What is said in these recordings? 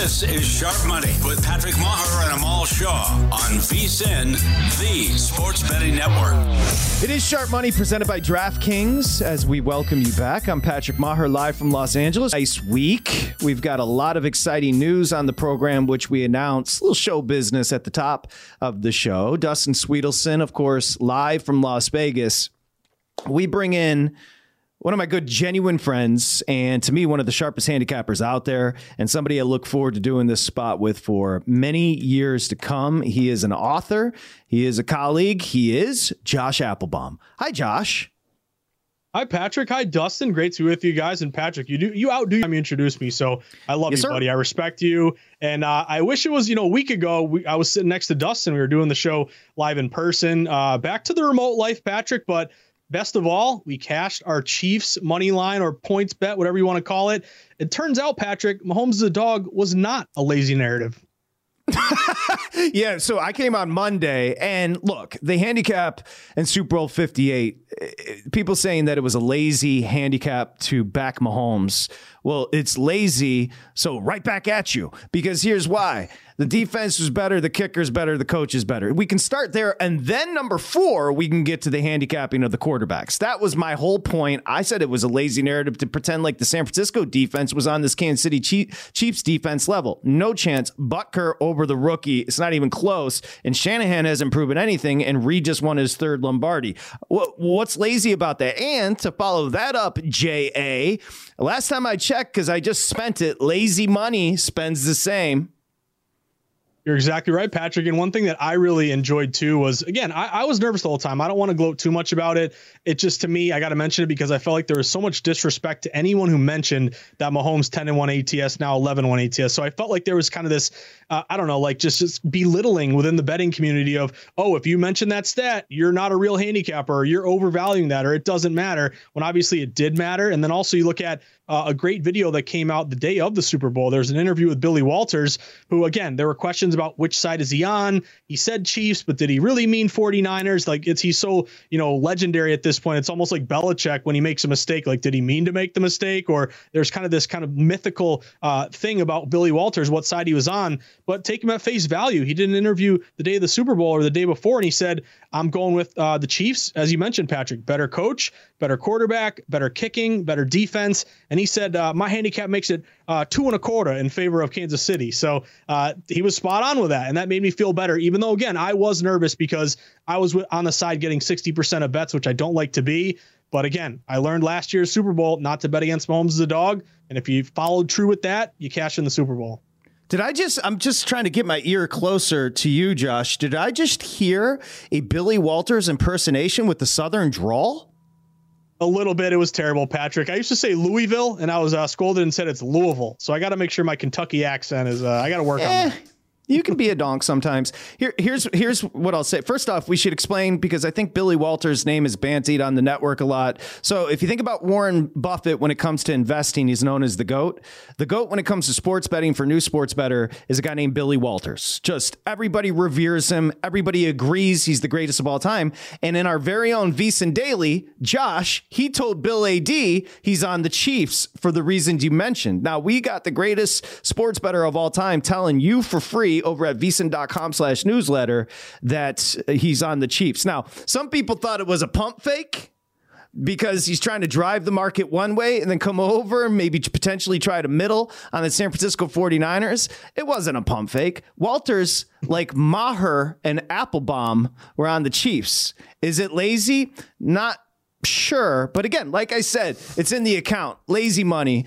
This is Sharp Money with Patrick Meagher and Amal Shaw on VSIN, the Sports Betting Network. It is Sharp Money presented by DraftKings as we welcome you back. I'm Patrick Meagher live from Los Angeles. Nice week. We've got a lot of exciting news on the program, which we announced. A little show business at the top of the show. Dustin Swedelson, of course, live from Las Vegas. We bring in one of my good, genuine friends, and to me, one of the sharpest handicappers out there, and somebody I look forward to doing this spot with for many years to come. He is an author, he is a colleague, he is Josh Appelbaum. Hi, Josh. Hi, Patrick. Hi, Dustin. Great to be with you guys. And Patrick, you do you outdo me introduce me, so I love yes, you, sir. buddy. I respect you, and uh, I wish it was you know a week ago. We, I was sitting next to Dustin. We were doing the show live in person. Uh, back to the remote life, Patrick, but Best of all, we cashed our Chiefs money line or points bet, whatever you want to call it. It turns out, Patrick, Mahomes a dog was not a lazy narrative. yeah, so I came on Monday, and look, the handicap and Super Bowl 58, eh, people saying that it was a lazy handicap to back Mahomes. Well, it's lazy, so right back at you. Because here's why the defense was better, the kicker's better, the coach is better. We can start there. And then number four, we can get to the handicapping of the quarterbacks. That was my whole point. I said it was a lazy narrative to pretend like the San Francisco defense was on this Kansas City Chiefs defense level. No chance. Butker over the rookie. It's not even close. And Shanahan hasn't proven anything. And Reid just won his third Lombardi. What's lazy about that? And to follow that up, JA, last time I checked, because I just spent it, lazy money spends the same. You're exactly right, Patrick. And one thing that I really enjoyed too was again, I, I was nervous the whole time. I don't want to gloat too much about it. It just to me, I got to mention it because I felt like there was so much disrespect to anyone who mentioned that Mahomes 10 and 1 ATS, now 11 1 ATS. So I felt like there was kind of this, uh, I don't know, like just, just belittling within the betting community of, oh, if you mention that stat, you're not a real handicapper or you're overvaluing that or it doesn't matter when obviously it did matter. And then also you look at uh, a great video that came out the day of the Super Bowl. There's an interview with Billy Walters, who, again, there were questions about which side is he on. He said Chiefs, but did he really mean 49ers? Like, it's he's so, you know, legendary at this point. It's almost like Belichick when he makes a mistake. Like, did he mean to make the mistake? Or there's kind of this kind of mythical uh, thing about Billy Walters, what side he was on. But take him at face value. He did an interview the day of the Super Bowl or the day before, and he said, I'm going with uh, the Chiefs, as you mentioned, Patrick. Better coach, better quarterback, better kicking, better defense. And he said, uh, my handicap makes it uh, two and a quarter in favor of Kansas City. So uh, he was spot on with that. And that made me feel better, even though, again, I was nervous because I was on the side getting 60% of bets, which I don't like to be. But again, I learned last year's Super Bowl not to bet against Mahomes as a dog. And if you followed true with that, you cash in the Super Bowl. Did I just, I'm just trying to get my ear closer to you, Josh. Did I just hear a Billy Walters impersonation with the Southern drawl? A little bit. It was terrible, Patrick. I used to say Louisville, and I was uh, scolded and said it's Louisville. So I got to make sure my Kentucky accent is. Uh, I got to work eh, on that. You can be a donk sometimes. Here, here's here's what I'll say. First off, we should explain because I think Billy Walters' name is bantied on the network a lot. So if you think about Warren Buffett when it comes to investing, he's known as the goat. The goat when it comes to sports betting for new sports bettor is a guy named Billy Walters. Just everybody reveres him. Everybody agrees he's the greatest of all time. And in our very own VSiN Daily, Josh, he told Bill Adee he's on the Chiefs for the reasons you mentioned. Now we got the greatest sports bettor of all time telling you for free over at vsin.com slash newsletter that he's on the Chiefs. Now, some people thought it was a pump fake because he's trying to drive the market one way and then come over and maybe potentially try to middle on the San Francisco 49ers. It wasn't a pump fake. Walters, like Meagher and Appelbaum, were on the Chiefs. Is it lazy? Not sure. But again, like I said, it's in the account. Lazy money.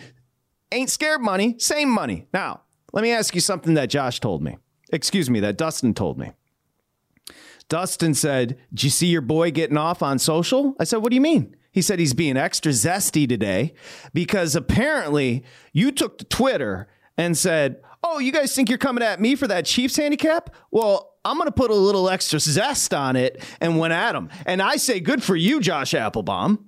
Ain't scared money, same money. Now, let me ask you something that Josh told me excuse me, that Dustin told me. Dustin said, Did you see your boy getting off on social? I said, What do you mean? He said he's being extra zesty today because apparently you took to Twitter and said, Oh, you guys think you're coming at me for that Chiefs handicap? Well, I'm going to put a little extra zest on it and went at him. And I say, Good for you, Josh Appelbaum.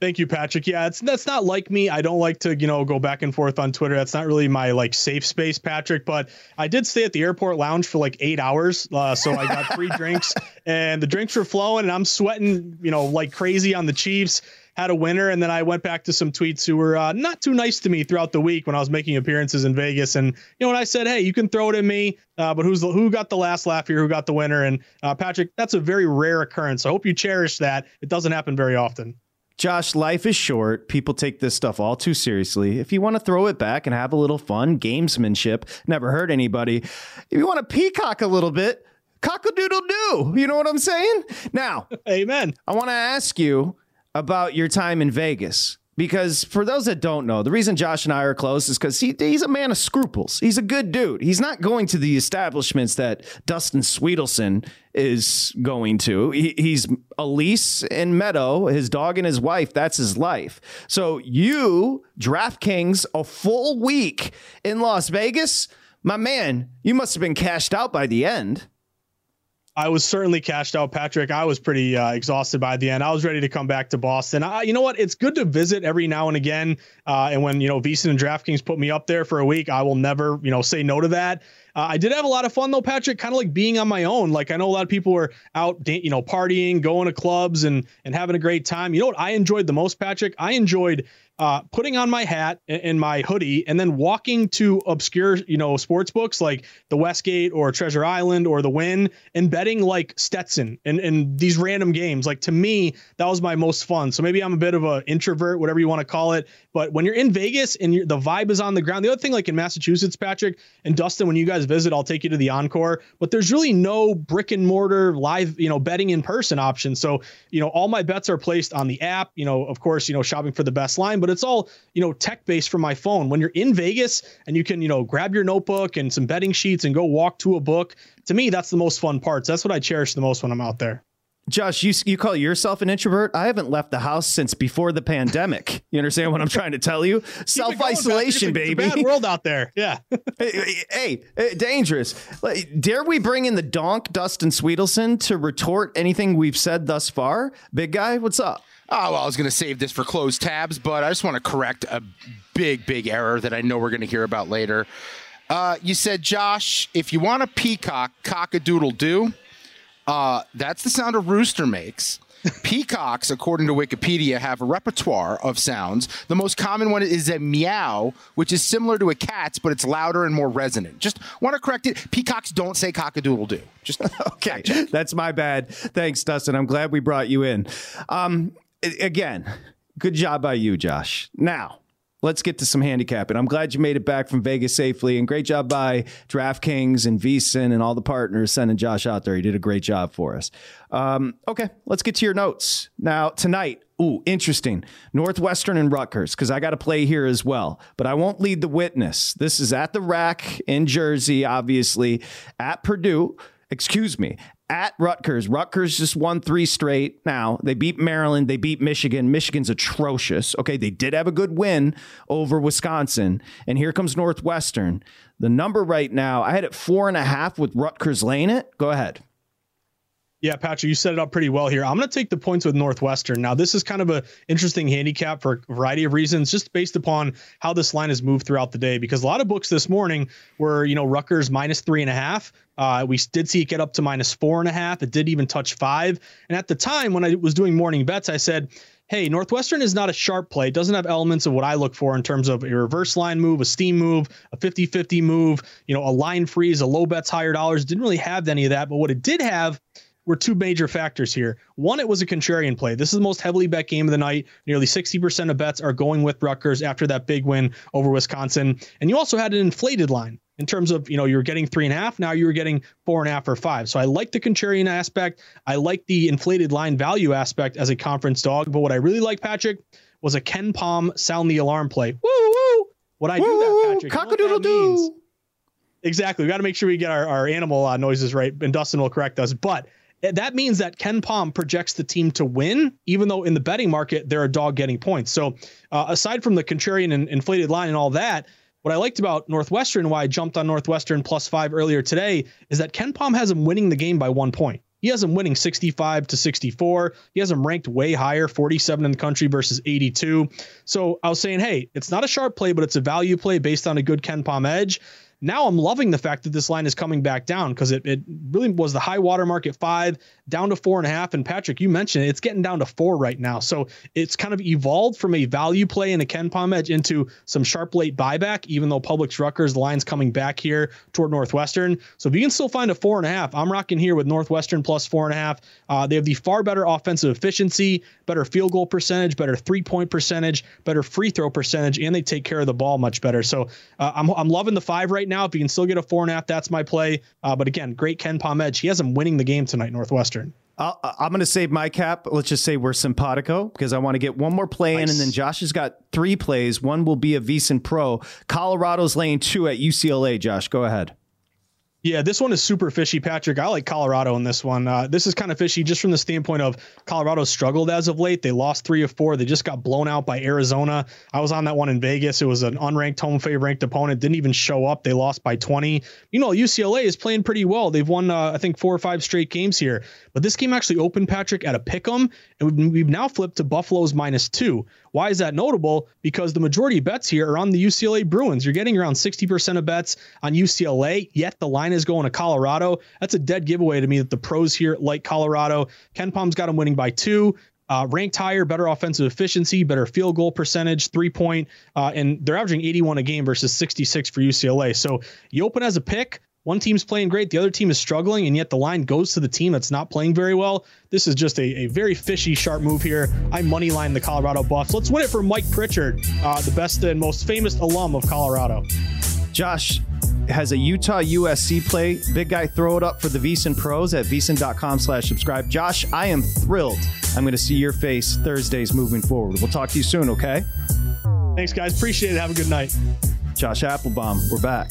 Thank you, Patrick. Yeah, it's that's not like me. I don't like to, you know, go back and forth on Twitter. That's not really my like safe space, Patrick. But I did stay at the airport lounge for like eight hours, uh, so I got free drinks, and the drinks were flowing, and I'm sweating, you know, like crazy on the Chiefs. Had a winner, and then I went back to some tweets who were uh, not too nice to me throughout the week when I was making appearances in Vegas. And you know, when I said, "Hey, you can throw it at me," uh, but who's the, who got the last laugh here? Who got the winner? And uh, Patrick, that's a very rare occurrence. I hope you cherish that. It doesn't happen very often. Josh, life is short. People take this stuff all too seriously. If you want to throw it back and have a little fun, gamesmanship, never hurt anybody. If you want to peacock a little bit, cock a doodle doo. You know what I'm saying? Now, amen. I want to ask you about your time in Vegas. Because for those that don't know, the reason Josh and I are close is because he, he's a man of scruples. He's a good dude. He's not going to the establishments that Dustin Swedelson is going to. He, he's Elise and Meadow, his dog and his wife. That's his life. So you, DraftKings, a full week in Las Vegas, my man, you must have been cashed out by the end. I was certainly cashed out, Patrick. I was pretty uh, exhausted by the end. I was ready to come back to Boston. I, you know what? It's good to visit every now and again. Uh, and when you know VSiN and DraftKings put me up there for a week, I will never you know say no to that. Uh, I did have a lot of fun though, Patrick. Kind of like being on my own. Like I know a lot of people were out, you know, partying, going to clubs, and and having a great time. You know what I enjoyed the most, Patrick? I enjoyed uh, putting on my hat and my hoodie and then walking to obscure, you know, sports books like the Westgate or Treasure Island or the Wynn and betting like Stetson and, and these random games. Like to me, that was my most fun. So maybe I'm a bit of an introvert, whatever you want to call it. But when you're in Vegas and the vibe is on the ground, the other thing, like in Massachusetts, Patrick and Dustin, when you guys visit, I'll take you to the Encore. But there's really no brick and mortar live, you know, betting in person option. So, you know, all my bets are placed on the app. You know, of course, you know, shopping for the best line, but it's all, you know, tech based from my phone. When you're in Vegas and you can, you know, grab your notebook and some betting sheets and go walk to a book, to me, that's the most fun parts. That's what I cherish the most when I'm out there. Josh, you you call yourself an introvert? I haven't left the house since before the pandemic. You understand what I'm trying to tell you? Self isolation, baby. bad world out there. Yeah. hey, hey, hey, dangerous. Dare we bring in the donk, Dustin Swedelson, to retort anything we've said thus far? Big guy, what's up? Oh, well, I was going to save this for closed tabs, but I just want to correct a big, big error that I know we're going to hear about later. Uh, you said, Josh, if you want a peacock, cock a doodle do. Uh, that's the sound a rooster makes. Peacocks, according to Wikipedia, have a repertoire of sounds. The most common one is a meow, which is similar to a cat's, but it's louder and more resonant. Just want to correct it. Peacocks don't say cockadoodle doo. Just okay. That's my bad. Thanks, Dustin. I'm glad we brought you in. Um, again, good job by you, Josh. Now, let's get to some handicapping. I'm glad you made it back from Vegas safely, and great job by DraftKings and VSiN and all the partners sending Josh out there. He did a great job for us. Um, okay, let's get to your notes now. Tonight, ooh, interesting. Northwestern and Rutgers, because I got to play here as well. But I won't lead the witness. This is at the rack in Jersey, obviously, at Purdue. Excuse me, at Rutgers. Rutgers just won three straight. Now they beat Maryland. They beat Michigan. Michigan's atrocious. Okay, they did have a good win over Wisconsin. And here comes Northwestern. The number right now, I had it four and a half with Rutgers laying it. Go ahead. Yeah, Patrick, you set it up pretty well here. I'm going to take the points with Northwestern. Now, this is kind of a interesting handicap for a variety of reasons, just based upon how this line has moved throughout the day. Because a lot of books this morning were, you know, Rutgers minus three and a half. Uh, we did see it get up to minus four and a half. It did even touch five. And at the time when I was doing morning bets, I said, hey, Northwestern is not a sharp play. It doesn't have elements of what I look for in terms of a reverse line move, a steam move, a 50 50 move, you know, a line freeze, a low bets, higher dollars. Didn't really have any of that. But what it did have were two major factors here. One, it was a contrarian play. This is the most heavily bet game of the night. Nearly 60% of bets are going with Rutgers after that big win over Wisconsin. And you also had an inflated line in terms of, you know, you're getting three and a half. Now you're getting four and a half or five. So I like the contrarian aspect. I like the inflated line value aspect as a conference dog. But what I really like, Patrick, was a KenPom sound the alarm play. Woo woo. What I do that, Patrick. Cock-a-doodle doo. Exactly. We got to make sure we get our, our animal uh, noises right, and Dustin will correct us. But that means that KenPom projects the team to win, even though in the betting market they're a dog getting points. So, uh, aside from the contrarian and inflated line and all that, what I liked about Northwestern, why I jumped on Northwestern plus five earlier today, is that KenPom has them winning the game by one point. He has them winning 65 to 64. He has them ranked way higher, 47 in the country versus 82. So I was saying, hey, it's not a sharp play, but it's a value play based on a good KenPom edge. Now I'm loving the fact that this line is coming back down because it, it really was the high water mark at five, down to four and a half. And Patrick, you mentioned it, it's getting down to four right now. So it's kind of evolved from a value play in a KenPom edge into some sharp late buyback, even though Publix Rutgers, the line's coming back here toward Northwestern. So if you can still find a four and a half, I'm rocking here with Northwestern plus four and a half. Uh, they have the far better offensive efficiency, better field goal percentage, better three point percentage, better free throw percentage, and they take care of the ball much better. So uh, I'm, I'm loving the five right now. If you can still get a four and a half, that's my play. Uh, but again, great KenPom edge. He has him winning the game tonight, Northwestern. i am going to save my cap. Let's just say we're simpatico because I want to get one more play nice. in, and then Josh has got three plays. One will be a VSiN Pro. Colorado's laying two at UCLA. Josh, go ahead. Yeah, this one is super fishy, Patrick. I like Colorado in this one. Uh, this is kind of fishy just from the standpoint of Colorado struggled as of late. They lost three of four. They just got blown out by Arizona. I was on that one in Vegas. It was an unranked home favorite ranked opponent. Didn't even show up. They lost by 20. You know, UCLA is playing pretty well. They've won, uh, I think, four or five straight games here. But this game actually opened, Patrick, at a pick 'em, and we've now flipped to Buffaloes minus two. Why is that notable? Because the majority of bets here are on the UCLA Bruins. You're getting around 60% of bets on UCLA, yet the line is going to Colorado. That's a dead giveaway to me that the pros here like Colorado. KenPom's got them winning by two. Uh, ranked higher, better offensive efficiency, better field goal percentage, three point, uh, and they're averaging 81 a game versus 66 for UCLA. So you open as a pick. One team's playing great, the other team is struggling, and yet the line goes to the team that's not playing very well. This is just a, a very fishy, sharp move here. I money line the Colorado Buffs. Let's win it for Mike Pritchard, uh, the best and most famous alum of Colorado. Josh has a Utah USC play. Big guy, throw it up for the VSiN pros at vsin.com slash subscribe. Josh, I am thrilled. I'm going to see your face Thursdays moving forward. We'll talk to you soon, okay? Thanks, guys. Appreciate it. Have a good night. Josh Appelbaum, we're back.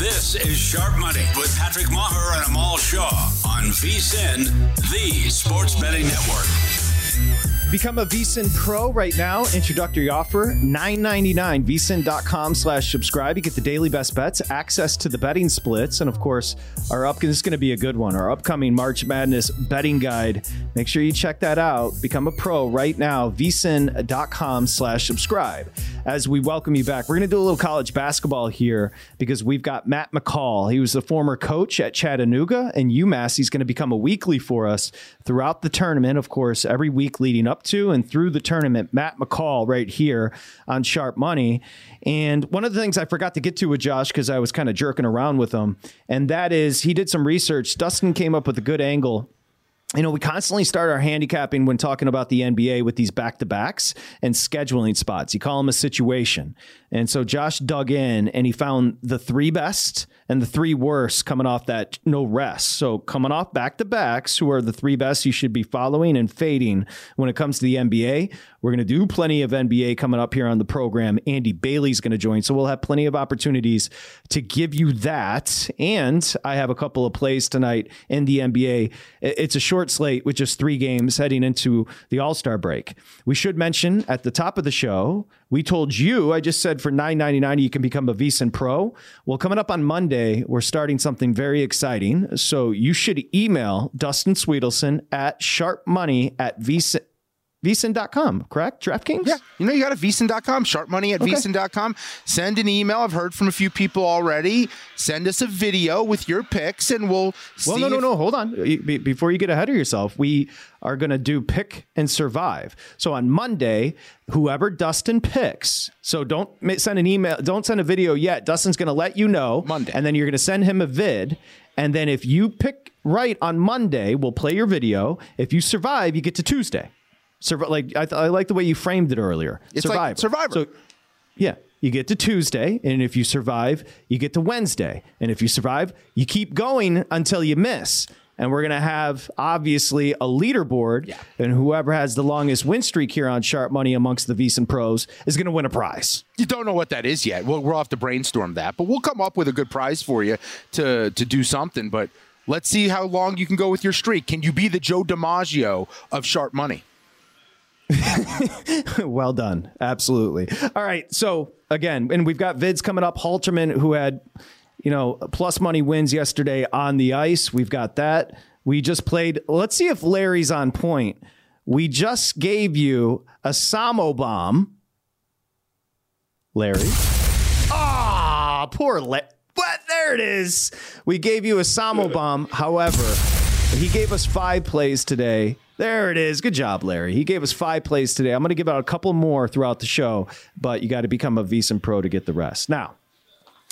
This is Sharp Money with Patrick Meagher and Amal Shaw on VSIN, the sports betting network. Become a VSIN Pro right now. Introductory offer, $9.99. VSIN.com slash subscribe. You get the daily best bets, access to the betting splits, and of course, our up this is going to be a good one. Our upcoming March Madness betting guide. Make sure you check that out. Become a pro right now. VSIN.com slash subscribe. As we welcome you back, we're going to do a little college basketball here because we've got Matt McCall. He was the former coach at Chattanooga and UMass. He's going to become a weekly for us throughout the tournament, of course, every week leading up to and through the tournament. Matt McCall right here on Sharp Money. And one of the things I forgot to get to with Josh because I was kind of jerking around with him, and that is he did some research. Dustin came up with a good angle you know, we constantly start our handicapping when talking about the NBA with these back to backs and scheduling spots. You call them a situation. And so Josh dug in and he found the three best and the three worst coming off that no rest. So coming off back to backs, who are the three best you should be following and fading when it comes to the NBA. We're going to do plenty of NBA coming up here on the program. Andy Bailey's going to join. So we'll have plenty of opportunities to give you that. And I have a couple of plays tonight in the NBA. It's a short slate with just three games heading into the All Star break. We should mention at the top of the show, we told you, I just said for $9.99, you can become a VSIN Pro. Well, coming up on Monday, we're starting something very exciting. So you should email Dustin Swedelson at sharpmoney at VSIN VSIN.com, correct? DraftKings? Yeah. You know, you got a VSIN.com, sharp money at okay. VSIN.com. Send an email. I've heard from a few people already. Send us a video with your picks and we'll Well, no, no, if- no. Hold on. Before you get ahead of yourself, we are going to do pick and survive. So on Monday, whoever Dustin picks, so don't send an email, don't send a video yet. Dustin's going to let you know. Monday. And then you're going to send him a vid. And then if you pick right on Monday, we'll play your video. If you survive, you get to Tuesday. Survive, like I, th- I like the way you framed it earlier. It's Survivor. Like Survivor. So, yeah, you get to Tuesday, and if you survive, you get to Wednesday, and if you survive, you keep going until you miss. And we're gonna have obviously a leaderboard, yeah. and whoever has the longest win streak here on Sharp Money amongst the VSIN pros is gonna win a prize. You don't know what that is yet. We'll, we'll have to brainstorm that, but we'll come up with a good prize for you to to do something. But let's see how long you can go with your streak. Can you be the Joe DiMaggio of Sharp Money? well done. Absolutely. All right. So again, and we've got vids coming up. Halterman, who had, you know, plus money wins yesterday on the ice. We've got that. We just played. Let's see if Larry's on point. We just gave you a Samo bomb. Larry. Ah, poor Larry. But there it is. We gave you a Samo bomb. However, he gave us five plays today there it is. Good job, Larry. He gave us five plays today. I'm going to give out a couple more throughout the show, but you got to become a VSIN Pro to get the rest. Now,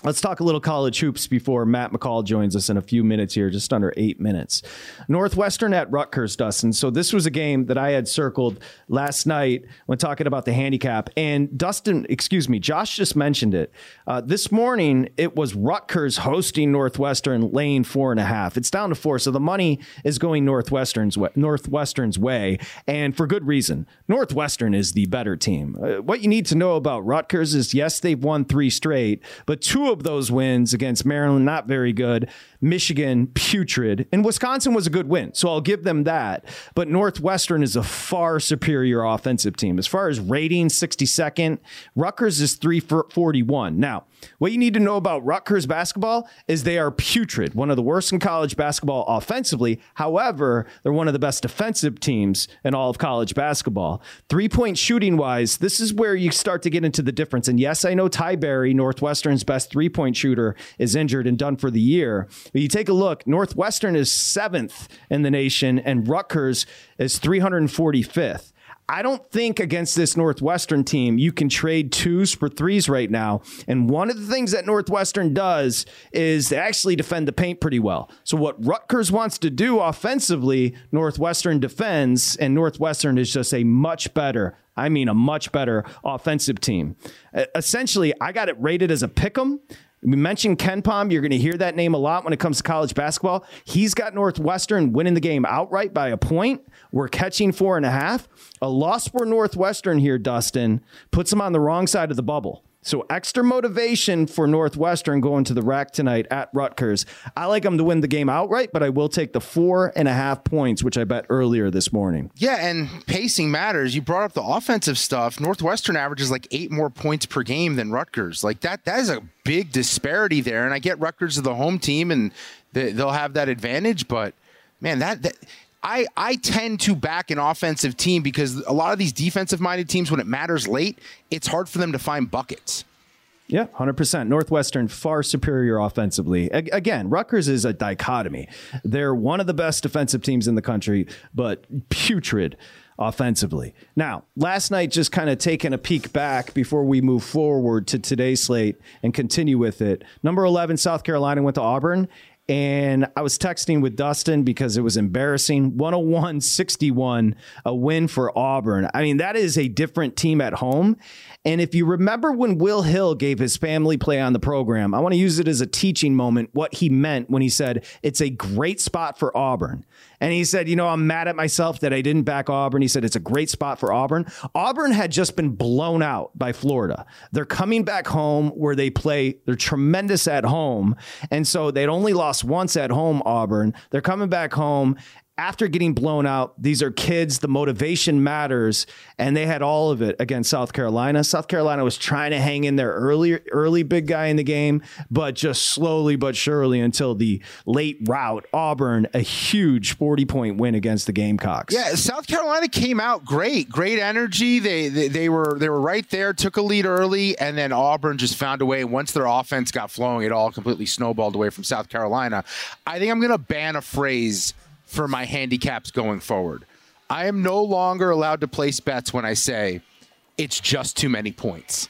Let's talk a little college hoops before Matt McCall joins us in a few minutes here, just under eight minutes. Northwestern at Rutgers, Dustin. So this was a game that I had circled last night when talking about the handicap. And Dustin, excuse me, Josh just mentioned it. Uh, this morning, it was Rutgers hosting Northwestern, laying four and a half. It's down to four, so the money is going Northwestern's way, Northwestern's way, and for good reason. Northwestern is the better team. Uh, what you need to know about Rutgers is yes, they've won three straight, but two of those wins against Maryland, not very good. Michigan, putrid. And Wisconsin was a good win. So I'll give them that. But Northwestern is a far superior offensive team. As far as rating, 62nd, Rutgers is 341. Now, what you need to know about Rutgers basketball is they are putrid, one of the worst in college basketball offensively. However, they're one of the best defensive teams in all of college basketball. Three point shooting wise, this is where you start to get into the difference. And yes, I know Ty Berry, Northwestern's best three point shooter, is injured and done for the year. But you take a look, Northwestern is seventh in the nation, and Rutgers is 345th. I don't think against this Northwestern team you can trade twos for threes right now. And one of the things that Northwestern does is they actually defend the paint pretty well. So what Rutgers wants to do offensively, Northwestern defends, and Northwestern is just a much better I mean, a much better offensive team. Essentially, I got it rated as a pick 'em. We mentioned KenPom. You're going to hear that name a lot when it comes to college basketball. He's got Northwestern winning the game outright by a point. We're catching four and a half. A loss for Northwestern here, Dustin, puts them on the wrong side of the bubble. So extra motivation for Northwestern going to the rack tonight at Rutgers. I like them to win the game outright, but I will take the four and a half points, which I bet earlier this morning. Yeah, and pacing matters. You brought up the offensive stuff. Northwestern averages like eight more points per game than Rutgers. Like that, that is a big disparity there. And I get Rutgers is the home team, and they'll have that advantage. But man, that, that I, I tend to back an offensive team because a lot of these defensive minded teams, when it matters late, it's hard for them to find buckets. Yeah, 100%. Northwestern far superior offensively. A- again, Rutgers is a dichotomy. They're one of the best defensive teams in the country, but putrid offensively. Now, last night, just kind of taking a peek back before we move forward to today's slate and continue with it. Number 11, South Carolina went to Auburn, and I was texting with Dustin because it was embarrassing. 101 61, a win for Auburn. I mean, that is a different team at home. And if you remember when Will Hill gave his family play on the program, I want to use it as a teaching moment what he meant when he said it's a great spot for Auburn. And he said, You know, I'm mad at myself that I didn't back Auburn. He said, It's a great spot for Auburn. Auburn had just been blown out by Florida. They're coming back home where they play, they're tremendous at home. And so they'd only lost once at home, Auburn. They're coming back home after getting blown out, these are kids, the motivation matters, and they had all of it against South Carolina. South Carolina was trying to hang in there early, early big guy in the game, but just slowly but surely until the late rout. Auburn, a huge 40 point win against the Gamecocks. Yeah, South Carolina came out great, great energy. They, they they were they were right there, took a lead early, and then Auburn just found a way. Once their offense got flowing, it all completely snowballed away from South Carolina. I think I'm going to ban a phrase for my handicaps going forward. I am no longer allowed to place bets when I say it's just too many points.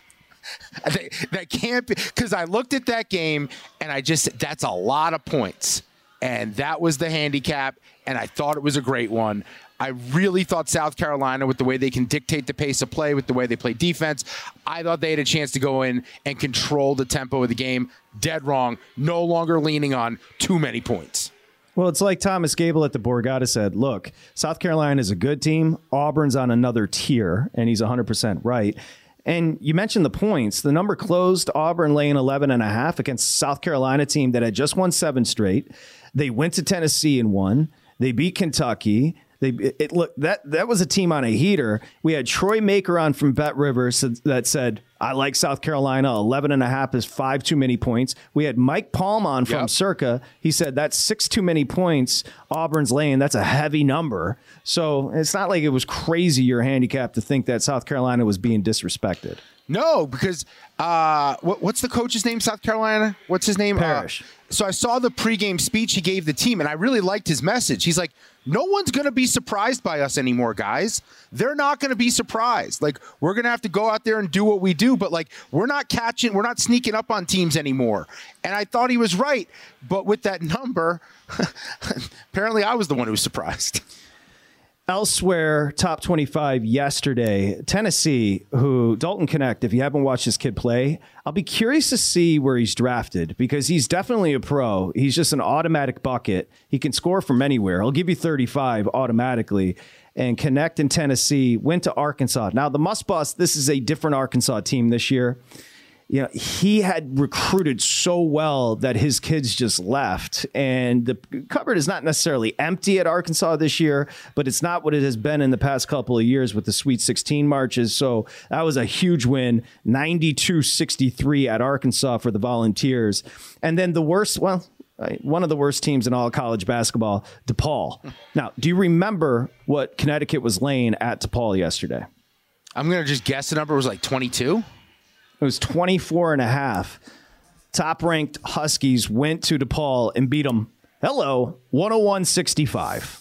that, can't be because I looked at that game and I just that's a lot of points. And that was the handicap, and I thought it was a great one. I really thought South Carolina, with the way they can dictate the pace of play, with the way they play defense, I thought they had a chance to go in and control the tempo of the game. Dead wrong. No longer leaning on too many points. Well, it's like Thomas Gable at the Borgata said look, South Carolina is a good team. Auburn's on another tier, and he's 100% right. And you mentioned the points. The number closed Auburn laying 11 and a half against South Carolina team that had just won seven straight. They went to Tennessee and won. They beat Kentucky. They it, look that that was a team on a heater. We had Troy Maker on from Bet Rivers that said I like South Carolina. 11 and a half is five too many points. We had Mike Palm on from yep. Circa. He said that's six too many points. Auburn's laying. That's a heavy number. So it's not like it was crazy your handicap to think that South Carolina was being disrespected. No, because uh, what, what's the coach's name? South Carolina. What's his name? Paris. Uh, so I saw the pregame speech he gave the team, and I really liked his message. He's like, "No one's going to be surprised by us anymore, guys. They're not going to be surprised. Like we're going to have to go out there and do what we do, but like we're not catching, we're not sneaking up on teams anymore." And I thought he was right, but with that number, apparently I was the one who was surprised. Elsewhere, top 25 yesterday, Tennessee, who Dalton Knecht, if you haven't watched this kid play, I'll be curious to see where he's drafted because he's definitely a pro. He's just an automatic bucket. He can score from anywhere. He'll give you 35 automatically. And Knecht in Tennessee went to Arkansas. Now, the Muss Bus, this is a different Arkansas team this year you know, he had recruited so well that his kids just left. And the cupboard is not necessarily empty at Arkansas this year, but it's not what it has been in the past couple of years with the Sweet 16 marches. So that was a huge win 92 63 at Arkansas for the Volunteers. And then the worst, well, one of the worst teams in all college basketball, DePaul. Now, do you remember what Connecticut was laying at DePaul yesterday? I'm going to just guess the number was like 22. It was 24 and a half. Top ranked Huskies went to DePaul and beat them. Hello, 101 65.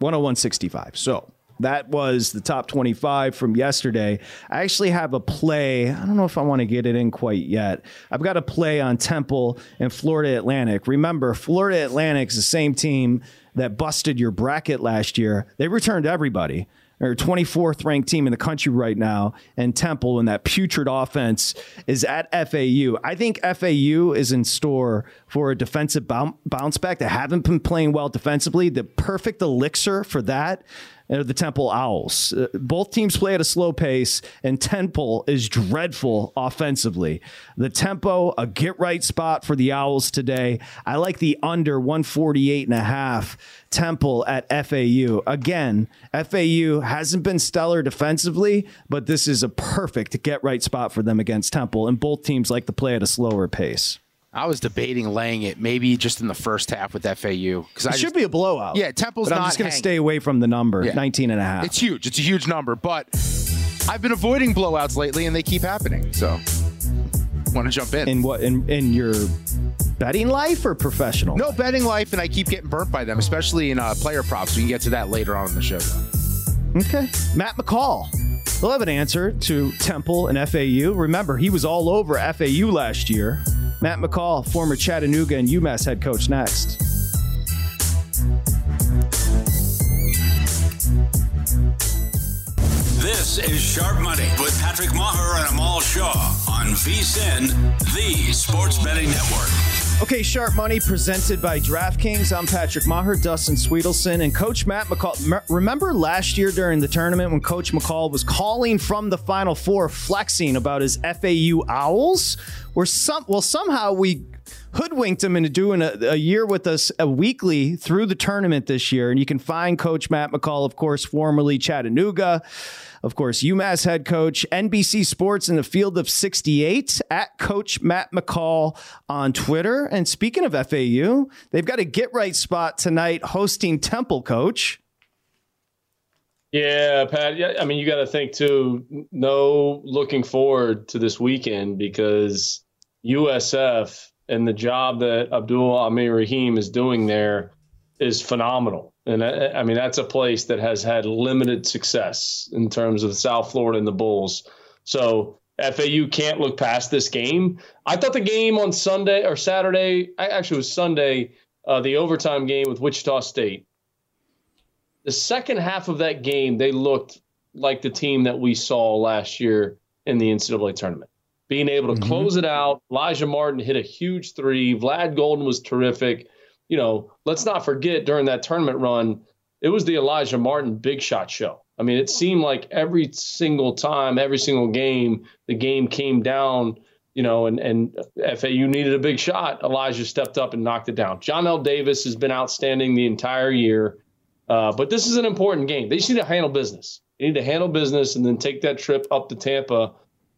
101 65. So That was the top 25 from yesterday. I actually have a play. I don't know if I want to get it in quite yet. I've got a play on Temple and Florida Atlantic. Remember, Florida Atlantic is the same team that busted your bracket last year. They returned everybody or 24th ranked team in the country right now, and Temple and that putrid offense is at FAU. I think FAU is in store for a defensive bounce back. They haven't been playing well defensively. The perfect elixir for that are the Temple Owls. Uh, both teams play at a slow pace, and Temple is dreadful offensively. The tempo, a get right spot for the Owls today. I like the under 148 and a half Temple at FAU. Again, FAU hasn't been stellar defensively, but this is a perfect get right spot for them against Temple, and both teams like to play at a slower pace. I was debating laying it maybe just in the first half with FAU because it should be a blowout. Yeah, Temple's but I'm just going to stay away from the number yeah. 19 and a half. It's huge. It's a huge number, but I've been avoiding blowouts lately and they keep happening. So want to jump in. In what in in your betting life or professional? No, betting life and I keep getting burnt by them, especially in uh, player props. We can get to that later on in the show. Okay. Matt McCall. They'll have an answer to Temple and FAU. Remember, he was all over FAU last year. Matt McCall, former Chattanooga and UMass head coach, next. This is Sharp Money with Patrick Meagher and Amal Shaw on VSIN, the Sports Betting Network. Okay, Sharp Money presented by DraftKings. I'm Patrick Meagher, Dustin Swedelson, and Coach Matt McCall. Remember last year during the tournament when Coach McCall was calling from the Final Four, flexing about his FAU Owls? Where some well somehow we hoodwinked him into doing a, a, year with us a weekly through the tournament this year. And you can find Coach Matt McCall, of course, formerly Chattanooga. Of course, UMass head coach, NBC Sports in the field of 68 at Coach Matt McCall on Twitter. And speaking of FAU, they've got a get right spot tonight hosting Temple coach. Yeah, Pat. Yeah, I mean, you got to think too. No, looking forward to this weekend because USF and the job that Abdul Amir Rahim is doing there is phenomenal. And I, I, mean, that's a place that has had limited success in terms of South Florida and the Bulls. So FAU can't look past this game. I thought the game on Sunday or Saturday, actually it was Sunday, uh, the overtime game with Wichita State. The second half of that game, they looked like the team that we saw last year in the NCAA tournament. Being able to mm-hmm. close it out, Alijah Martin hit a huge three. Vlad Goldin was terrific you know, let's not forget during that tournament run, it was the Alijah Martin big shot show. I mean, it seemed like every single time, every single game, the game came down, you know, and, and FAU needed a big shot. Alijah stepped up and knocked it down. Johnell Davis has been outstanding the entire year. Uh, but this is an important game. They just need to handle business. They need to handle business and then take that trip up to Tampa,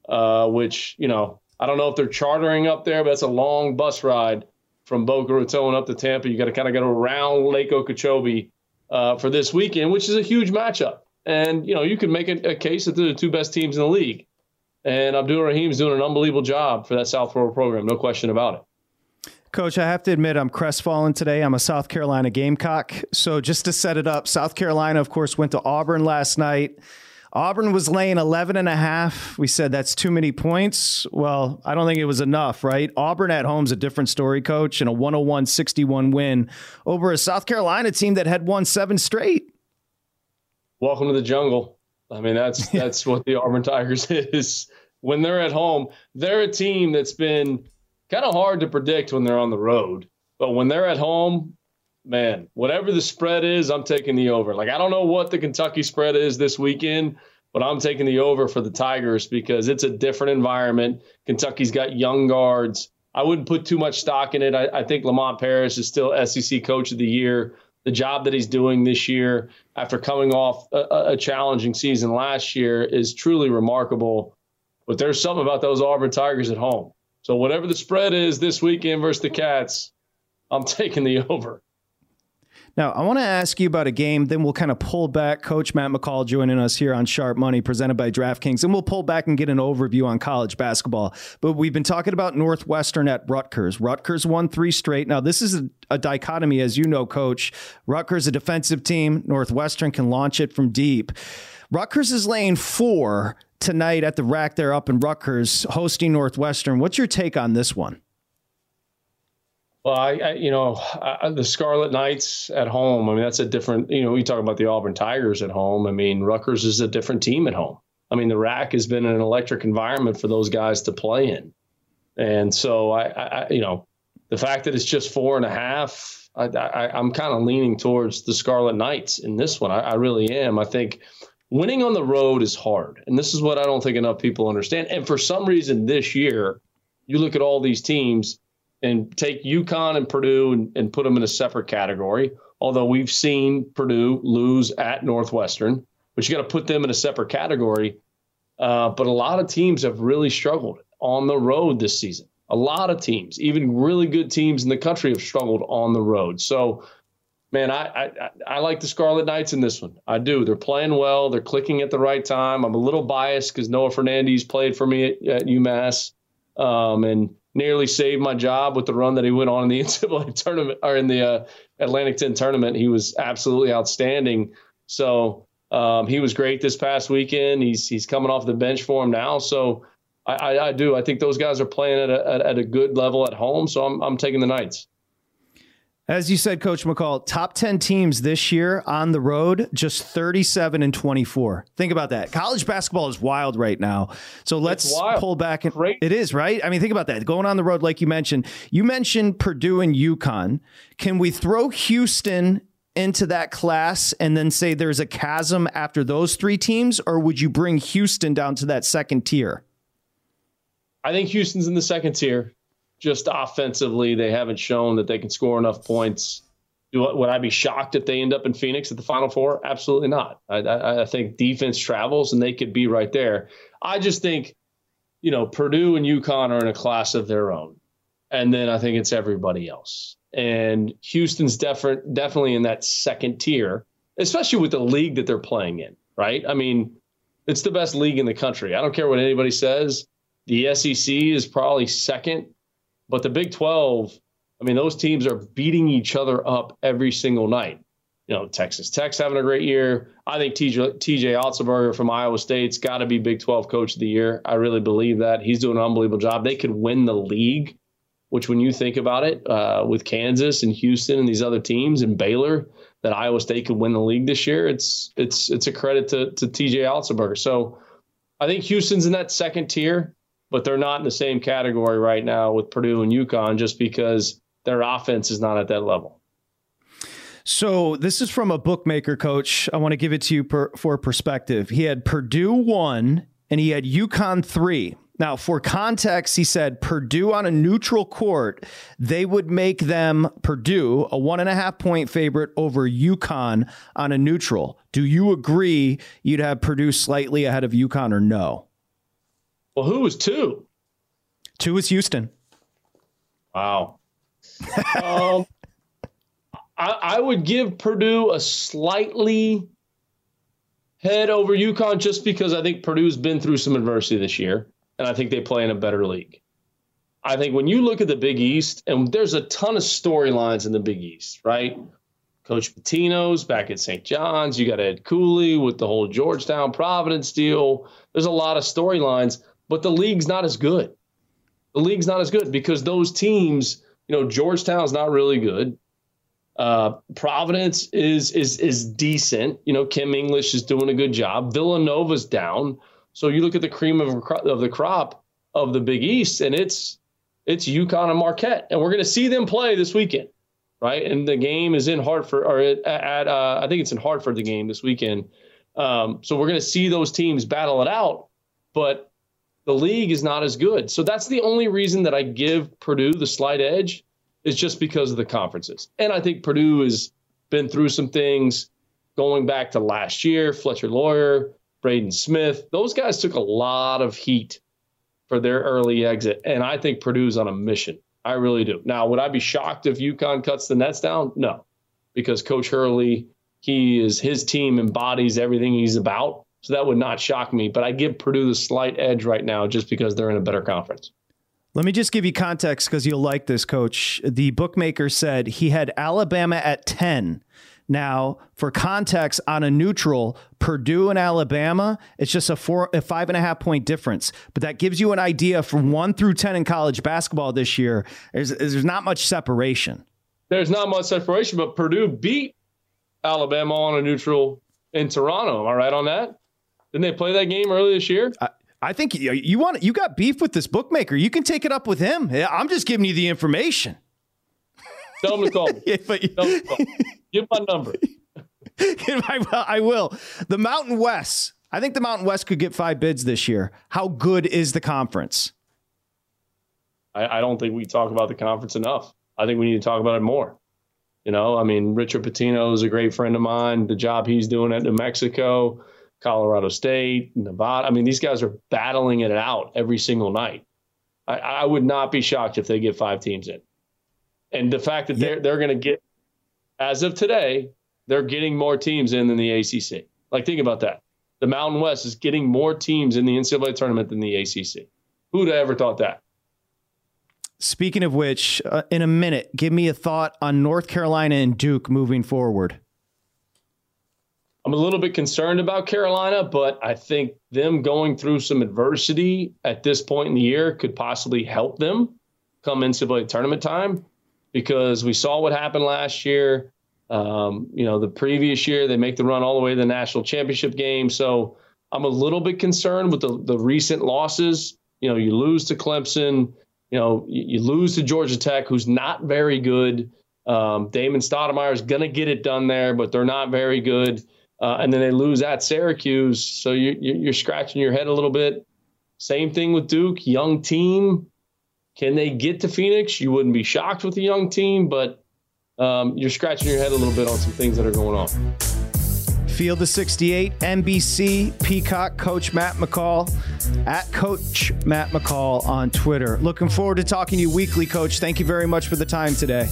uh, which, you know, I don't know if they're chartering up there, but it's a long bus ride from Boca Raton up to Tampa. You got to kind of go around Lake Okeechobee uh, for this weekend, which is a huge matchup. And you know, you can make a, a case that they're the two best teams in the league. And Abdur-Rahim's doing an unbelievable job for that South Florida program, no question about it. Coach, I have to admit I'm crestfallen today. I'm a South Carolina Gamecock. So just to set it up, South Carolina, of course, went to Auburn last night. Auburn was laying 11 and a half. We said that's too many points. Well, I don't think it was enough, right? Auburn at home is a different story, coach, and a 101 61 win over a South Carolina team that had won seven straight. Welcome to the jungle. I mean, that's that's what the Auburn Tigers is. When they're at home, they're a team that's been kind of hard to predict when they're on the road. But when they're at home, man, whatever the spread is, I'm taking the over. Like I don't know what the Kentucky spread is this weekend, but I'm taking the over for the Tigers because it's a different environment. Kentucky's got young guards. I wouldn't put too much stock in it. I, I think Lamont Paris is still SEC Coach of the Year. The job that he's doing this year after coming off a, a challenging season last year is truly remarkable. But there's something about those Auburn Tigers at home. So whatever the spread is this weekend versus the Cats, I'm taking the over. Now, I want to ask you about a game, then we'll kind of pull back. Coach Matt McCall joining us here on Sharp Money, presented by DraftKings, and we'll pull back and get an overview on college basketball. But we've been talking about Northwestern at Rutgers. Rutgers won three straight. Now, this is a, a dichotomy, as you know, Coach. Rutgers, a defensive team, Northwestern can launch it from deep. Rutgers is laying four tonight at the rack there up in Rutgers, hosting Northwestern. What's your take on this one? Well, I, I you know, I, the Scarlet Knights at home. I mean, that's a different. You know, we talk about the Auburn Tigers at home. I mean, Rutgers is a different team at home. I mean, the rack has been an electric environment for those guys to play in, and so I, I you know, the fact that it's just four and a half, I, am kind of leaning towards the Scarlet Knights in this one. I really am. I think winning on the road is hard, and this is what I don't think enough people understand. And for some reason, this year, you look at all these teams and take UConn and Purdue and, and put them in a separate category. Although we've seen Purdue lose at Northwestern, but you got to put them in a separate category. Uh, but a lot of teams have really struggled on the road this season. A lot of teams, even really good teams in the country, have struggled on the road. So, man, I, I I like the Scarlet Knights in this one. I do. They're playing well. They're clicking at the right time. I'm a little biased because Noah Fernandes played for me at, at UMass, um, and nearly saved my job with the run that he went on in the NCAA tournament or in the uh, Atlantic 10 tournament. He was absolutely outstanding. So um, he was great this past weekend. He's he's coming off the bench for him now. So I, I, I do. I think those guys are playing at a, at a good level at home. So I'm I'm taking the Knights. As you said, Coach McCall, top 10 teams this year on the road, just 37 and 24. Think about that. College basketball is wild right now. So let's pull back. And, Great. It is, right? I mean, think about that. Going on the road, like you mentioned, you mentioned Purdue and UConn. Can we throw Houston into that class and then say there's a chasm after those three teams, or would you bring Houston down to that second tier? I think Houston's in the second tier just offensively, they haven't shown that they can score enough points. Do, would I be shocked if they end up in Phoenix at the Final Four? Absolutely not. I, I, I think defense travels and they could be right there. I just think, you know, Purdue and UConn are in a class of their own. And then I think it's everybody else. And Houston's def- definitely in that second tier, especially with the league that they're playing in, right? I mean, it's the best league in the country. I don't care what anybody says. The SEC is probably second but the Big 12, I mean, those teams are beating each other up every single night. You know, Texas Tech's having a great year. I think TJ, TJ Otzelberger from Iowa State's got to be Big 12 Coach of the Year. I really believe that. He's doing an unbelievable job. They could win the league, which, when you think about it, uh, with Kansas and Houston and these other teams and Baylor, that Iowa State could win the league this year, it's it's it's a credit to, to TJ Otzelberger. So I think Houston's in that second tier but they're not in the same category right now with Purdue and UConn just because their offense is not at that level. So this is from a bookmaker coach. I want to give it to you per, for perspective. He had Purdue one and he had UConn three. Now, for context, he said Purdue on a neutral court, they would make them Purdue a one and a half point favorite over UConn on a neutral. Do you agree you'd have Purdue slightly ahead of UConn or no? Well, who was two? Two was Houston. Wow. um, I, I would give Purdue a slightly head over UConn just because I think Purdue's been through some adversity this year, and I think they play in a better league. I think when you look at the Big East, and there's a ton of storylines in the Big East, right? Coach Pitino's back at St. John's. You got Ed Cooley with the whole Georgetown Providence deal. There's a lot of storylines but the league's not as good. The league's not as good because those teams, you know, Georgetown's not really good. Uh, Providence is is is decent. You know, Kim English is doing a good job. Villanova's down. So you look at the cream of, of the crop of the Big East, and it's it's UConn and Marquette, and we're going to see them play this weekend, right? And the game is in Hartford, or at, at uh, I think it's in Hartford. The game this weekend. Um, so we're going to see those teams battle it out. But the league is not as good. So that's the only reason that I give Purdue the slight edge is just because of the conferences. And I think Purdue has been through some things going back to last year. Fletcher Loyer, Braden Smith, those guys took a lot of heat for their early exit. And I think Purdue's on a mission. I really do. Now, would I be shocked if UConn cuts the nets down? No. because Coach Hurley, he is his team embodies everything he's about. So that would not shock me. But I give Purdue the slight edge right now just because they're in a better conference. Let me just give you context because you'll like this, coach. The bookmaker said he had Alabama at 10. Now, for context, on a neutral, Purdue and Alabama, it's just a four, a five and a half point difference. But that gives you an idea from one through 10 in college basketball this year. There's, there's not much separation. There's not much separation, but Purdue beat Alabama on a neutral in Toronto. Am I right on that? Didn't they play that game early this year? I, I think you, you want you got beef with this bookmaker. You can take it up with him. I'm just giving you the information. Tell him to call me. yeah, but you, Give my number. I, I will. The Mountain West. I think the Mountain West could get five bids this year. How good is the conference? I, I, don't think we talk about the conference enough. I think we need to talk about it more. You know, I mean, Richard Pitino is a great friend of mine. The job he's doing at New Mexico, Colorado State, Nevada. I mean, these guys are battling it out every single night. I, I would not be shocked if they get five teams in. And the fact that they're they're going to get, as of today, they're getting more teams in than the ACC. Like think about that. The Mountain West is getting more teams in the NCAA tournament than the ACC. Who'd have ever thought that? Speaking of which, uh, in a minute, give me a thought on North Carolina and Duke moving forward. I'm a little bit concerned about Carolina, but I think them going through some adversity at this point in the year could possibly help them come NCAA tournament time because we saw what happened last year. Um, you know, the previous year they make the run all the way to the national championship game. So I'm a little bit concerned with the, the recent losses. You know, you lose to Clemson, you know, you, you lose to Georgia Tech, who's not very good. Um, Damon Stoudamire is going to get it done there, but they're not very good. Uh, and then they lose at Syracuse. So you, you're scratching your head a little bit. Same thing with Duke, young team. Can they get to Phoenix? You wouldn't be shocked with a young team, but um, you're scratching your head a little bit on some things that are going on. Field of 68, NBC, Peacock, Coach Matt McCall, at Coach Matt McCall on Twitter. Looking forward to talking to you weekly, Coach. Thank you very much for the time today.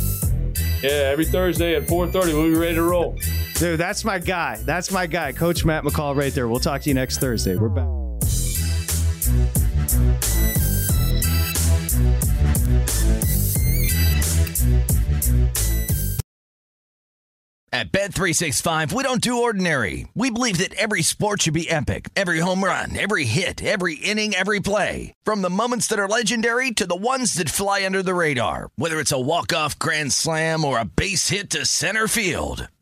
Yeah, every Thursday at 4:30, we'll be ready to roll. Dude, that's my guy. That's my guy, Coach Matt McCall, right there. We'll talk to you next Thursday. We're back. At Bet365, we don't do ordinary. We believe that every sport should be epic. Every home run, every hit, every inning, every play. From the moments that are legendary to the ones that fly under the radar. Whether it's a walk-off grand slam or a base hit to center field.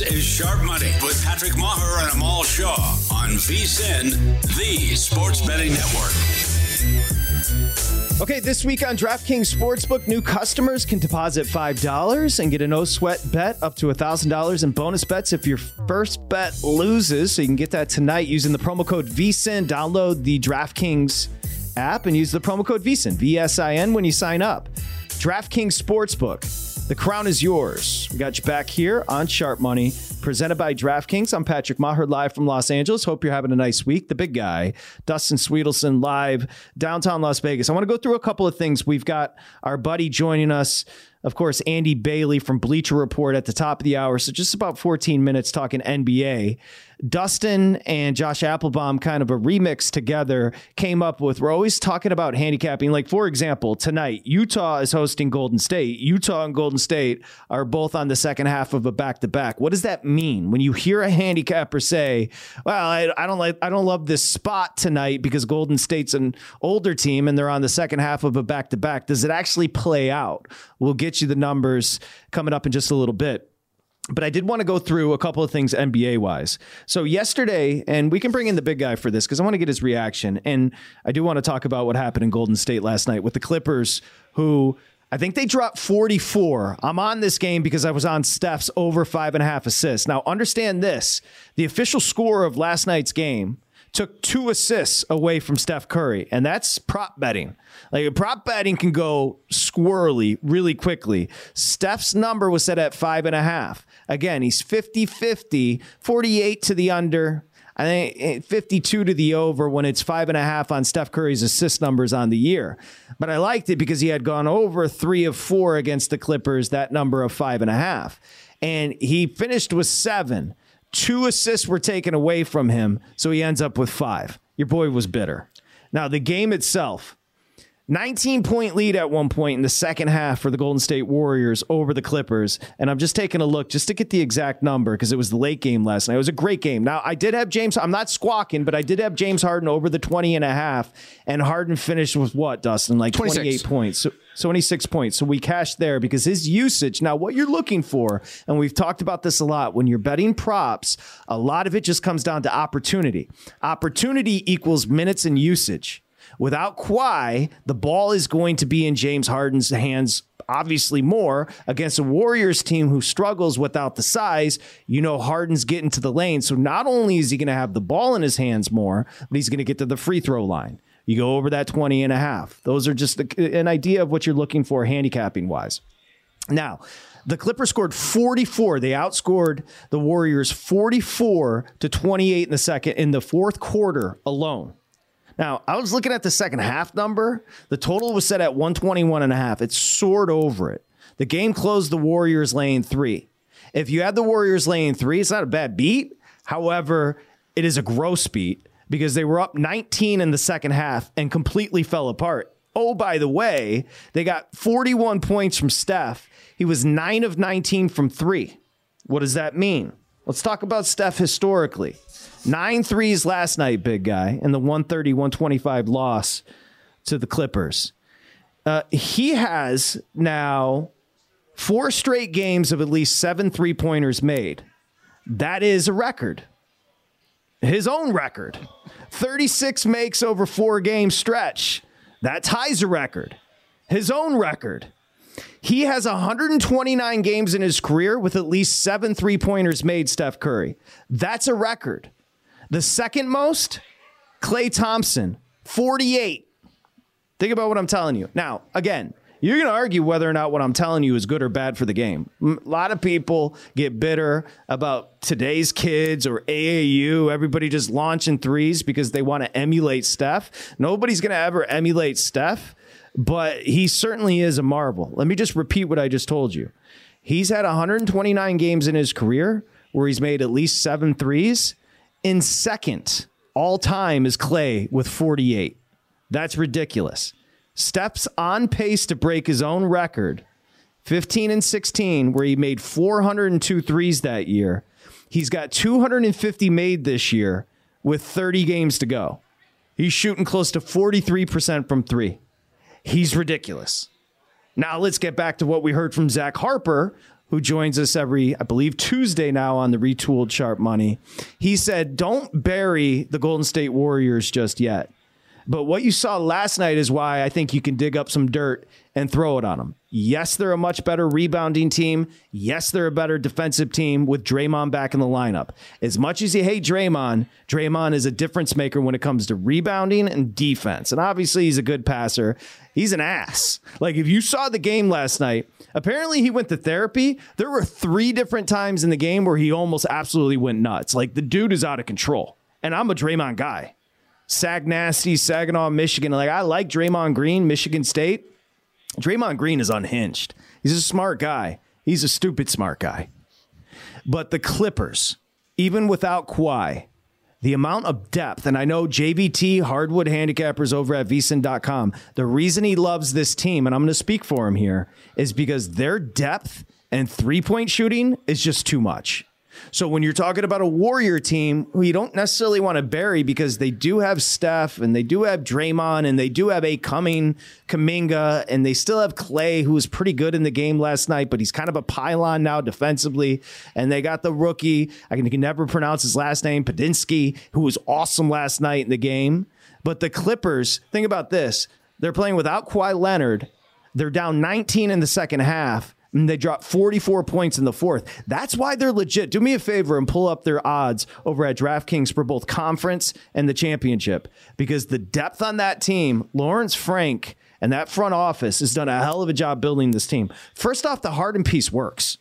Is Sharp Money with Patrick Meagher and Amal Shaw on VSIN, the sports betting network. Okay, this week on DraftKings Sportsbook, new customers can deposit $5 and get a no sweat bet up to $1,000 in bonus bets if your first bet loses. So you can get that tonight using the promo code VSIN. Download the DraftKings app and use the promo code VSIN, V S I N, when you sign up. DraftKings Sportsbook The crown is yours. We got you back here on Sharp Money, presented by DraftKings. I'm Patrick Meagher, live from Los Angeles. Hope you're having a nice week. The big guy, Dustin Swedelson, live downtown Las Vegas. I want to go through a couple of things. We've got our buddy joining us of course, Andy Bailey from Bleacher Report at the top of the hour. So just about 14 minutes talking NBA. Dustin and Josh Appelbaum, kind of a remix together, came up with. We're always talking about handicapping. Like, for example, tonight, Utah is hosting Golden State. Utah and Golden State are both on the second half of a back to back. What does that mean when you hear a handicapper say, Well, I, I don't like, I don't love this spot tonight because Golden State's an older team and they're on the second half of a back to back? Does it actually play out? We'll get you the numbers coming up in just a little bit but I did want to go through a couple of things NBA wise. So yesterday, and we can bring in the big guy for this because I want to get his reaction. And I do want to talk about what happened in Golden State last night with the Clippers, who I think they dropped 44. I'm on this game because I was on Steph's over five and a half assists. Now, understand this the official score of last night's game took two assists away from Steph Curry, and that's prop betting. Like prop betting can go squirrely really quickly. Steph's number was set at five and a half. Again, he's 50 50, 48 to the under. I think eh, 52 to the over when it's five and a half on Steph Curry's assist numbers on the year. But I liked it because he had gone over three of four against the Clippers, that number of five and a half. And he finished with seven. Two assists were taken away from him, so he ends up with five. Your boy was bitter. Now, the game itself, 19 point lead at one point in the second half for the Golden State Warriors over the Clippers. And I'm just taking a look just to get the exact number because it was the late game last night. It was a great game. Now, I did have James, I'm not squawking, but I did have James Harden over the 20 and a half. And Harden finished with what, Dustin? Like 26. 28 points. So, 26 points. So we cashed there because his usage. Now, what you're looking for, and we've talked about this a lot, when you're betting props, a lot of it just comes down to opportunity. Opportunity equals minutes and usage. Without Kawhi, the ball is going to be in James Harden's hands obviously more against a Warriors team who struggles without the size. You know, Harden's getting to the lane. So not only is he going to have the ball in his hands more, but he's going to get to the free throw line. You go over that 20 and a half. Those are just an idea of what you're looking for handicapping wise. Now, the Clippers scored 44. They outscored the Warriors 44 to 28 in the second in the fourth quarter alone. Now, I was looking at the second half number. The total was set at 121 and a half. It soared over it. The game closed the Warriors laying three. If you had the Warriors laying three, it's not a bad beat. However, it is a gross beat because they were up 19 in the second half and completely fell apart. Oh, by the way, they got 41 points from Steph. He was 9 of 19 from three. What does that mean? Let's talk about Steph historically. Nine threes last night, big guy, and the 130 125 loss to the Clippers. Uh, he has now four straight games of at least seven three pointers made. That is a record. His own record. 36 makes over four game stretch. That ties a record. His own record. He has 129 games in his career with at least seven three pointers made, Steph Curry. That's a record. The second most, Klay Thompson, 48. Think about what I'm telling you. Now, again, you're going to argue whether or not what I'm telling you is good or bad for the game. A lot of people get bitter about today's kids or AAU, everybody just launching threes because they want to emulate Steph. Nobody's going to ever emulate Steph, but he certainly is a marvel. Let me just repeat what I just told you. He's had 129 games in his career where he's made at least seven threes. In second, all time is Klay with 48. That's ridiculous. Steph's on pace to break his own record 15 and 16, where he made 402 threes that year. He's got 250 made this year with 30 games to go. He's shooting close to 43% from three. He's ridiculous. Now let's get back to what we heard from Zach Harper, who joins us every, I believe, Tuesday now on the Retooled Sharp Money. He said, Don't bury the Golden State Warriors just yet. But what you saw last night is why I think you can dig up some dirt and throw it on them. Yes, they're a much better rebounding team. Yes, they're a better defensive team with Draymond back in the lineup. As much as you hate Draymond, Draymond is a difference maker when it comes to rebounding and defense. And obviously, he's a good passer. He's an ass. Like if you saw the game last night, apparently he went to therapy. There were three different times in the game where he almost absolutely went nuts. Like the dude is out of control. And I'm a Draymond guy. Sag Nasty, Saginaw, Michigan. Like I like Draymond Green, Michigan State. Draymond Green is unhinged. He's a smart guy. He's a stupid smart guy. But the Clippers, even without Kawhi, the amount of depth, and I know JVT, hardwood handicappers over at vsin.com, the reason he loves this team, and I'm going to speak for him here, is because their depth and three point shooting is just too much. So when you're talking about a Warrior team who you don't necessarily want to bury because they do have Steph and they do have Draymond and they do have a coming Kuminga and they still have Klay who was pretty good in the game last night, but he's kind of a pylon now defensively. And they got the rookie, I can, can never pronounce his last name, Padinsky, who was awesome last night in the game. But the Clippers, think about this. They're playing without Kawhi Leonard. They're down 19 in the second half and they dropped 44 points in the fourth. That's why they're legit. Do me a favor and pull up their odds over at DraftKings for both conference and the championship because the depth on that team, Lawrence Frank and that front office has done a hell of a job building this team. First off, the Harden piece works.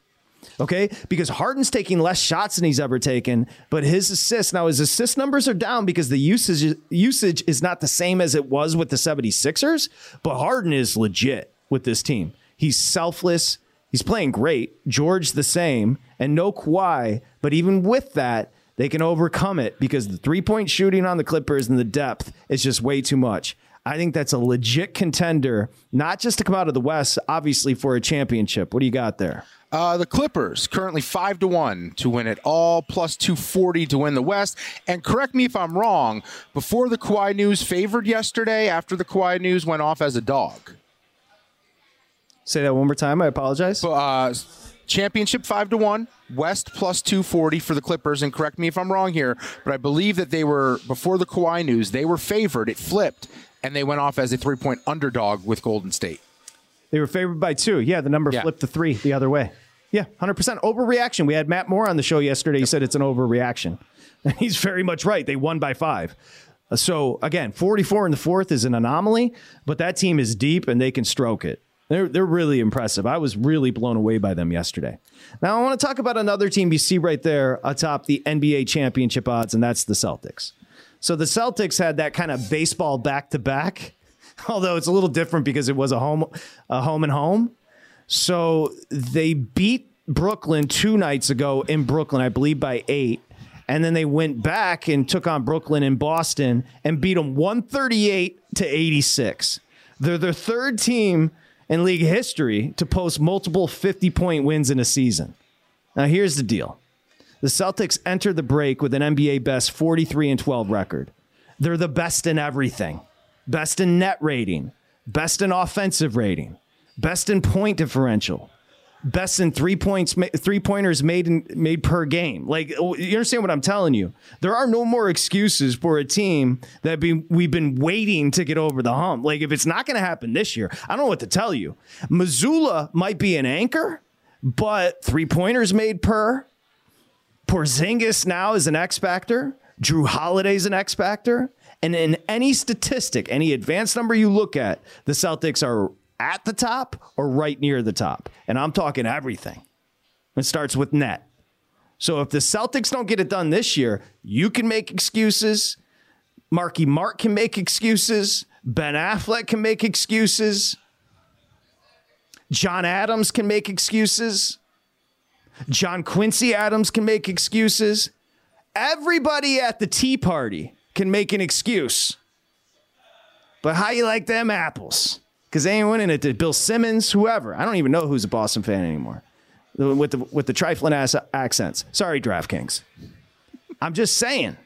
Okay, because Harden's taking less shots than he's ever taken, but his assists now his assist numbers are down because the usage usage is not the same as it was with the 76ers, but Harden is legit with this team. He's selfless. He's playing great. George the same, and no Kawhi. But even with that, they can overcome it because the three point shooting on the Clippers and the depth is just way too much. I think that's a legit contender, not just to come out of the West, obviously for a championship. What do you got there? Uh, the Clippers currently five to one to win it all, plus two forty to win the West. And correct me if I'm wrong. Before the Kawhi news, favored yesterday. After the Kawhi news, went off as a dog. Say that one more time. I apologize. Uh, championship five to one, West plus two forty for the Clippers. And correct me if I'm wrong here, but I believe that they were before the Kawhi news. They were favored. It flipped, and they went off as a three point underdog with Golden State. They were favored by two. Yeah, the number Yeah. flipped to three the other way. Yeah, 100% overreaction. We had Matt Moore on the show yesterday. He said it's an overreaction. And he's very much right. They won by five. So, again, 44 in the fourth is an anomaly, but that team is deep and they can stroke it. They're, they're really impressive. I was really blown away by them yesterday. Now, I want to talk about another team you see right there atop the NBA championship odds, and that's the Celtics. So the Celtics had that kind of baseball back to back, although it's a little different because it was a home, a home and home. So they beat Brooklyn two nights ago in Brooklyn, I believe by eight. And then they went back and took on Brooklyn in Boston and beat them 138 to 86. They're the third team in league history to post multiple 50 point wins in a season. Now, here's the deal the Celtics entered the break with an NBA best 43 and 12 record. They're the best in everything best in net rating, best in offensive rating, best in point differential, best in three points, three pointers made in, made per game. Like oh, you understand what I'm telling you? There are no more excuses for a team that be, we've been waiting to get over the hump. Like if it's not going to happen this year, I don't know what to tell you. Mazzulla might be an anchor, but three pointers made per. Porzingis now is an X factor. Jrue Holiday's an X factor. And in any statistic, any advanced number you look at, the Celtics are at the top or right near the top. And I'm talking everything. It starts with net. So if the Celtics don't get it done this year, you can make excuses. Marky Mark can make excuses. Ben Affleck can make excuses. John Adams can make excuses. John Quincy Adams can make excuses. Everybody at the Tea Party can make an excuse. But how you like them apples? Because they ain't winning it to Bill Simmons, whoever. I don't even know who's a Boston fan anymore. With the with the trifling ass accents. Sorry, DraftKings. I'm just saying.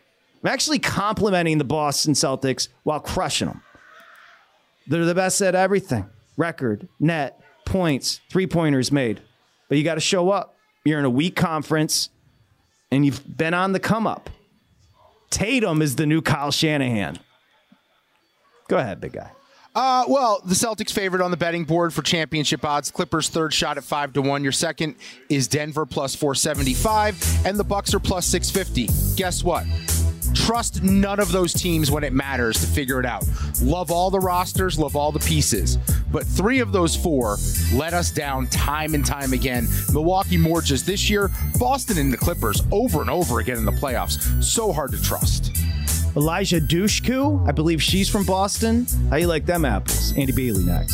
I'm actually complimenting the Boston Celtics while crushing them. They're the best at everything. Record, net, points, three pointers made. But you got to show up. You're in a weak conference and you've been on the come up. Tatum is the new Kyle Shanahan. Go ahead, big guy. Uh, well, the Celtics favored on the betting board for championship odds. Clippers third shot at five to one. Your second is Denver plus four seventy five, and the Bucks are plus six fifty. Guess what? trust none of those teams when it matters to figure it out. Love all the rosters, love all the pieces. But three of those four let us down time and time again. Milwaukee more just this year, Boston and the Clippers over and over again in the playoffs. So hard to trust. Eliza Dushku, I believe she's from Boston. How you like them apples? Andy Bailey next.